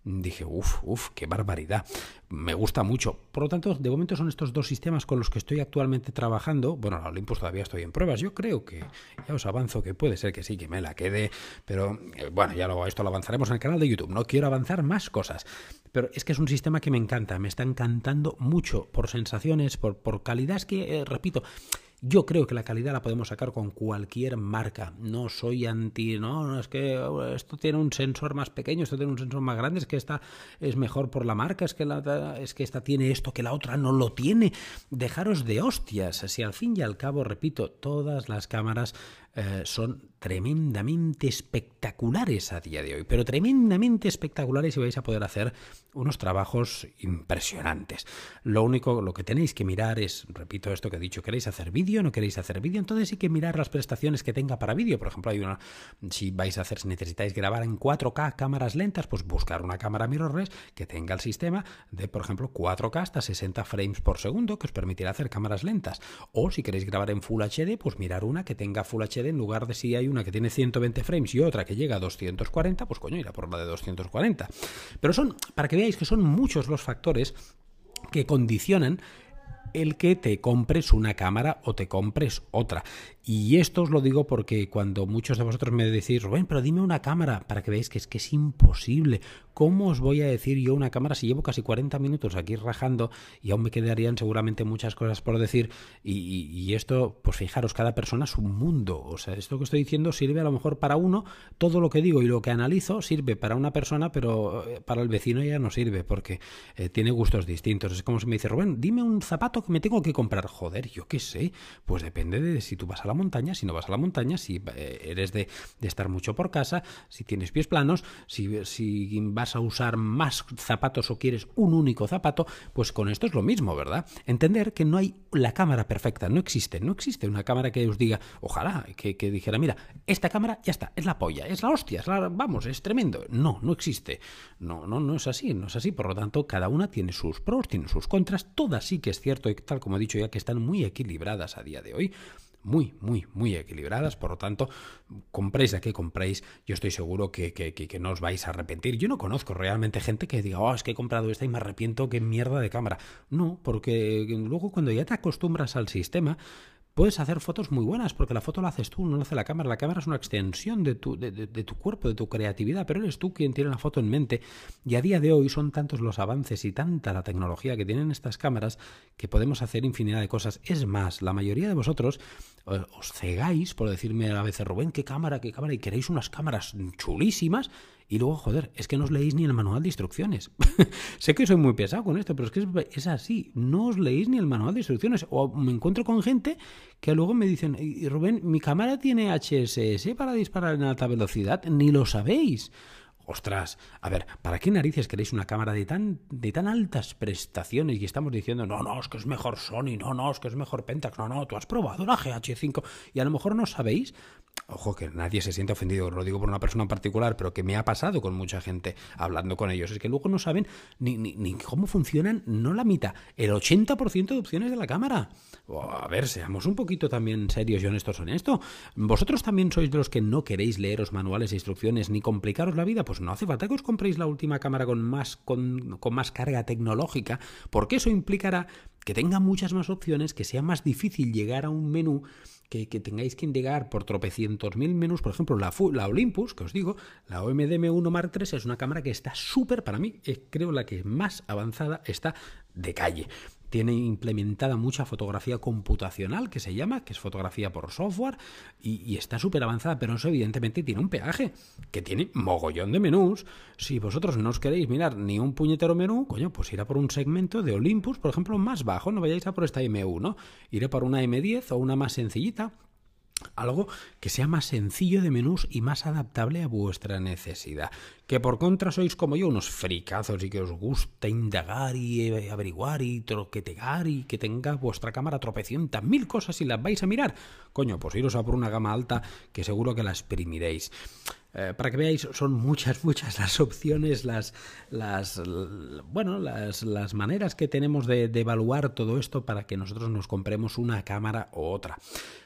dije, uff, uff, qué barbaridad. Me gusta mucho. Por lo tanto, de momento son estos dos sistemas con los que estoy actualmente trabajando. Bueno, la Olympus todavía estoy en pruebas. Yo creo que ya os avanzo que puede ser que sí, que me la quede. Pero eh, bueno, ya lo, esto lo avanzaremos en el canal de YouTube. No quiero avanzar más cosas. Pero es que es un sistema que me encanta. Me está encantando mucho por sensaciones, por, por calidad. Es que, eh, repito, yo creo que la calidad la podemos sacar con cualquier marca. No soy anti, no, no es que oh, esto tiene un sensor más pequeño, esto tiene un sensor más grande, es que esta es mejor por la marca, es que es que esta tiene esto que la otra no lo tiene. Dejaros de hostias. Si al fin y al cabo, repito, todas las cámaras eh, son tremendamente espectaculares a día de hoy, pero tremendamente espectaculares y vais a poder hacer unos trabajos impresionantes. Lo único, lo que tenéis que mirar es, repito esto que he dicho, ¿queréis hacer vídeo? ¿No queréis hacer vídeo? Entonces hay que mirar las prestaciones que tenga para vídeo. Por ejemplo, hay una, si vais a hacer, si necesitáis grabar en 4K cámaras lentas, pues buscar una cámara mirrorless que tenga el sistema de, por ejemplo, 4K hasta 60 frames por segundo, que os permitirá hacer cámaras lentas. O si queréis grabar en Full HD, pues mirar una que tenga Full HD en lugar de si hay una que tiene 120 frames y otra que llega a 240, pues coño, irá por la de 240. Pero son, para que veáis que son muchos los factores que condicionan el que te compres una cámara o te compres otra. Y esto os lo digo porque cuando muchos de vosotros me decís, Rubén, pero dime una cámara, para que veáis que es que es imposible. ¿Cómo os voy a decir yo una cámara si llevo casi 40 minutos aquí rajando y aún me quedarían seguramente muchas cosas por decir? Y, esto, pues fijaros, cada persona es un mundo. O sea, esto que estoy diciendo sirve a lo mejor para uno, todo lo que digo y lo que analizo sirve para una persona, pero eh, para el vecino ya no sirve porque eh, tiene gustos distintos. Es como si me dice, Rubén, dime un zapato que me tengo que comprar. Joder, yo qué sé. Pues depende de si tú vas a la montaña, si no vas a la montaña, si eh, eres de, estar mucho por casa, si tienes pies planos, si, si vas a usar más zapatos o quieres un único zapato, pues con esto es lo mismo, ¿verdad? Entender que no hay la cámara perfecta, no existe, no existe una cámara que os diga, ojalá, que, dijera, mira, esta cámara ya está, es la polla, es la hostia, vamos, es tremendo. No, no existe. No, no, no es así, no es así. Por lo tanto, cada una tiene sus pros, tiene sus contras, todas sí que es cierto, y tal como he dicho ya, que están muy equilibradas a día de hoy muy, muy, muy equilibradas. Por lo tanto, compréis a qué compréis, yo estoy seguro que, que, no os vais a arrepentir. Yo no conozco realmente gente que diga, oh, es que he comprado esta y me arrepiento, qué mierda de cámara. No, porque luego cuando ya te acostumbras al sistema, puedes hacer fotos muy buenas, porque la foto la haces tú, no la hace la cámara. La cámara es una extensión de tu, de, de, tu cuerpo, de tu creatividad, pero eres tú quien tiene la foto en mente. Y a día de hoy son tantos los avances y tanta la tecnología que tienen estas cámaras que podemos hacer infinidad de cosas. Es más, la mayoría de vosotros eh, os cegáis por decirme a veces, Rubén, qué cámara, qué cámara, y queréis unas cámaras chulísimas y luego, joder, es que no os leéis ni el manual de instrucciones. *laughs* sé que soy muy pesado con esto, pero es que es, así. No os leéis ni el manual de instrucciones. O me encuentro con gente que luego me dicen, y Rubén, mi cámara tiene HSS para disparar en alta velocidad. Ni lo sabéis. Ostras, a ver, ¿para qué narices queréis una cámara de tan, de tan altas prestaciones y estamos diciendo, no, no, es que es mejor Sony, no, no, es que es mejor Pentax, no, no, tú has probado la GH5 y a lo mejor no sabéis ojo, que nadie se siente ofendido, lo digo por una persona en particular, pero que me ha pasado con mucha gente hablando con ellos, es que luego no saben ni, ni, cómo funcionan, no la mitad, el 80% de opciones de la cámara. a ver, seamos un poquito también serios y honestos en esto. ¿Vosotros también sois de los que no queréis leeros manuales e instrucciones ni complicaros la vida? Pues no hace falta que os compréis la última cámara con más, con, con más carga tecnológica, porque eso implicará que tenga muchas más opciones, que sea más difícil llegar a un menú que, tengáis que indagar por tropecientos mil menús, por ejemplo, la, la Olympus, que os digo, la OMD M1 Mark III es una cámara que está súper, para mí, creo la que más avanzada está de calle tiene implementada mucha fotografía computacional, que se llama, que es fotografía por software, y, está súper avanzada, pero eso evidentemente tiene un peaje, que tiene mogollón de menús. Si vosotros no os queréis mirar ni un puñetero menú, coño, pues irá por un segmento de Olympus, por ejemplo, más bajo, no vayáis a por esta M1, iré por una M10 o una más sencillita, algo que sea más sencillo de menús y más adaptable a vuestra necesidad. Que por contra sois como yo, unos fricazos y que os gusta indagar y eh, averiguar y troquetear y que tenga vuestra cámara tropecientas mil cosas y las vais a mirar. Coño, pues iros a por una gama alta que seguro que la exprimiréis. Eh, para que veáis, son muchas, muchas las opciones, las, las, bueno, las, las maneras que tenemos de, de evaluar todo esto para que nosotros nos compremos una cámara u otra.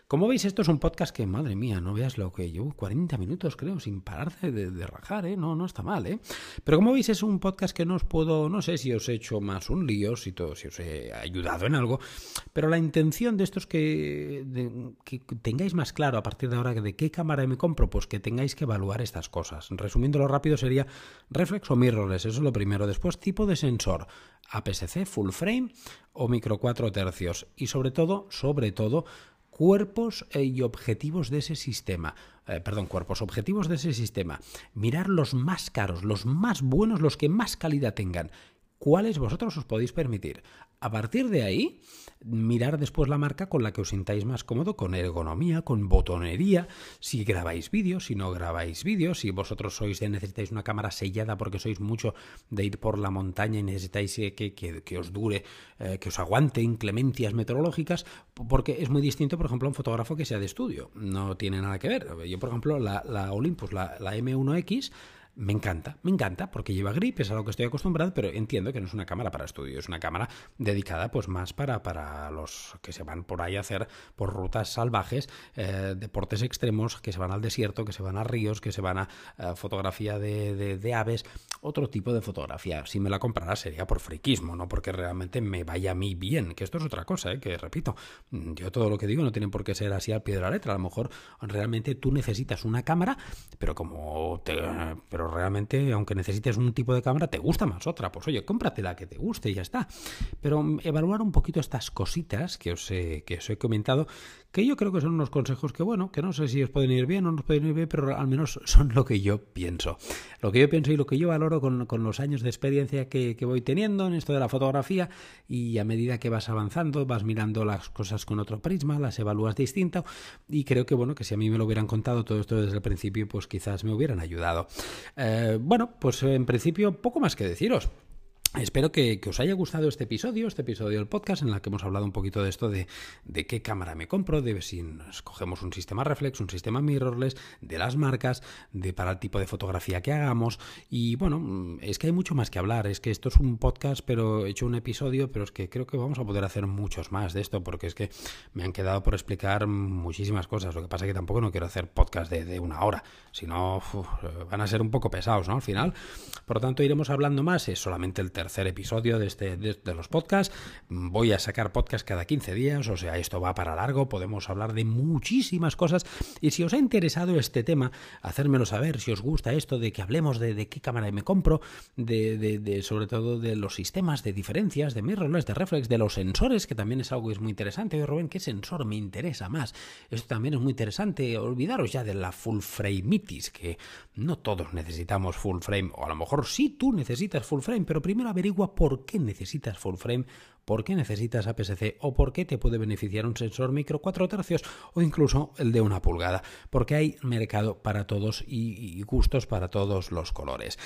Como veis, esto es un podcast que, madre mía, no veas lo que llevo 40 minutos, creo, sin pararse de, rajar, ¿eh? No, no está mal, ¿eh? Pero como veis, es un podcast que no os puedo, no sé si os he hecho más un lío, si, todo, si os he ayudado en algo, pero la intención de esto es que, que tengáis más claro a partir de ahora de qué cámara me compro, pues que tengáis que evaluar estas cosas. Resumiéndolo rápido, sería reflex o mirrorless, eso es lo primero. Después, tipo de sensor, APS-C, full frame o micro 4 tercios. Y sobre todo, sobre todo, cuerpos eh, y objetivos de ese sistema. Eh, perdón, cuerpos objetivos de ese sistema. Mirar los más caros, los más buenos, los que más calidad tengan. ¿Cuáles vosotros os podéis permitir? A partir de ahí, mirar después la marca con la que os sintáis más cómodo, con ergonomía, con botonería, si grabáis vídeos, si no grabáis vídeos, si vosotros sois de necesitáis una cámara sellada porque sois mucho de ir por la montaña y necesitáis eh, que, que, os dure, eh, que os aguante inclemencias meteorológicas, porque es muy distinto, por ejemplo, a un fotógrafo que sea de estudio. No tiene nada que ver. Yo, por ejemplo, la, la Olympus, la, la M1X, me encanta, me encanta, porque lleva grip, es a lo que estoy acostumbrado, pero entiendo que no es una cámara para estudio, es una cámara dedicada pues más para, para los que se van por ahí a hacer por rutas salvajes, eh, deportes extremos, que se van al desierto, que se van a ríos, que se van a fotografía de, de, aves, otro tipo de fotografía. Si me la comprara sería por friquismo, no porque realmente me vaya a mí bien, que esto es otra cosa, ¿eh? que repito, yo todo lo que digo no tiene por qué ser así al pie de la letra, a lo mejor realmente tú necesitas una cámara, pero como te... Pero realmente, aunque necesites un tipo de cámara, te gusta más otra. Pues oye, cómprate la que te guste y ya está. Pero evaluar un poquito estas cositas que os he, que os he comentado, que yo creo que son unos consejos que, bueno, que no sé si os pueden ir bien o no os pueden ir bien, pero al menos *laughs* son lo que yo pienso. Lo que yo pienso y lo que yo valoro con, con los años de experiencia que, que, voy teniendo en esto de la fotografía y a medida que vas avanzando, vas mirando las cosas con otro prisma, las evalúas distinto y creo que, bueno, que si a mí me lo hubieran contado todo esto desde el principio, pues quizás me hubieran ayudado. Eh, bueno, pues en principio poco más que deciros. Espero que, os haya gustado este episodio, este episodio del podcast en el que hemos hablado un poquito de esto de, de qué cámara me compro, de si escogemos un sistema reflex, un sistema mirrorless, de las marcas, de para el tipo de fotografía que hagamos. Y bueno, es que hay mucho más que hablar. Es que esto es un podcast, pero he hecho un episodio, pero es que creo que vamos a poder hacer muchos más de esto, porque es que me han quedado por explicar muchísimas cosas. Lo que pasa es que tampoco no quiero hacer podcast de, de una hora, si no van a ser un poco pesados, ¿no? Al final. Por lo tanto, iremos hablando más. Es solamente el tercer episodio de, este, de, los podcasts. Voy a sacar podcast cada 15 días, o sea, esto va para largo, podemos hablar de muchísimas cosas. Y si os ha interesado este tema, hacérmelo saber, si os gusta esto de que hablemos de, qué cámara me compro, de, sobre todo de los sistemas de diferencias, de mirrorless, de reflex, de los sensores, que también es algo que es muy interesante. Oye, Rubén, ¿qué sensor me interesa más? Esto también es muy interesante. Olvidaros ya de la full frameitis, que no todos necesitamos full frame, o a lo mejor sí tú necesitas full frame, pero primero averigua por qué necesitas full frame por qué necesitas APS-C o por qué te puede beneficiar un sensor micro 4 tercios o incluso el de una pulgada, porque hay mercado para todos y, gustos para todos los colores.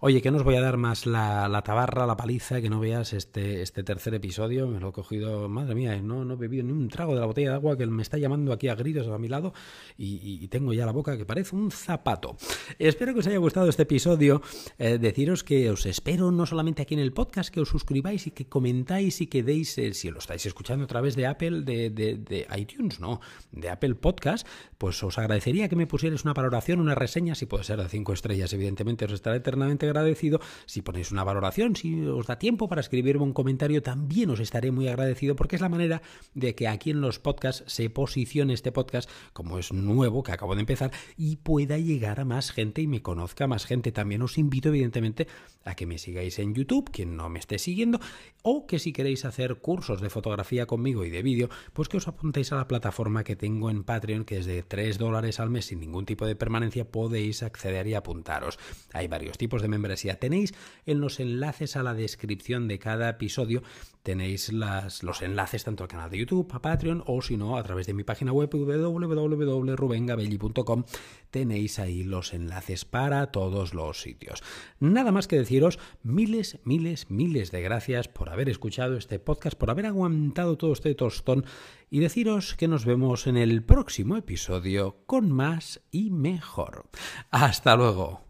Oye, que no os voy a dar más la, tabarra, la paliza, que no veas este, este tercer episodio, me lo he cogido, madre mía, no, no he bebido ni un trago de la botella de agua que me está llamando aquí a gritos a mi lado y, tengo ya la boca que parece un zapato. Espero que os haya gustado este episodio, eh, deciros que os espero no solamente aquí en el podcast, que os suscribáis y que comentáis y que deis, eh, si lo estáis escuchando a través de Apple, de, iTunes, no, de Apple Podcast, pues os agradecería que me pusierais una valoración, una reseña, si puede ser de cinco estrellas, evidentemente os estaré eternamente agradecido. Si ponéis una valoración, si os da tiempo para escribirme un comentario, también os estaré muy agradecido porque es la manera de que aquí en los podcasts se posicione este podcast, como es nuevo, que acabo de empezar, y pueda llegar a más gente y me conozca más gente. También os invito, evidentemente, a que me sigáis en YouTube, quien no me esté siguiendo, o que si queréis hacer cursos de fotografía conmigo y de vídeo, pues que os apuntéis a la plataforma que tengo en Patreon, que es de 3 dólares al mes sin ningún tipo de permanencia, podéis acceder y apuntaros. Hay varios tipos de membresía. Tenéis en los enlaces a la descripción de cada episodio, tenéis los enlaces tanto al canal de YouTube, a Patreon, o si no, a través de mi página web www.rubengabelli.com tenéis ahí los enlaces para todos los sitios. Nada más que deciros miles, miles, miles de gracias por haber escuchado este podcast, por haber aguantado todo este tostón y deciros que nos vemos en el próximo episodio con más y mejor. Hasta luego.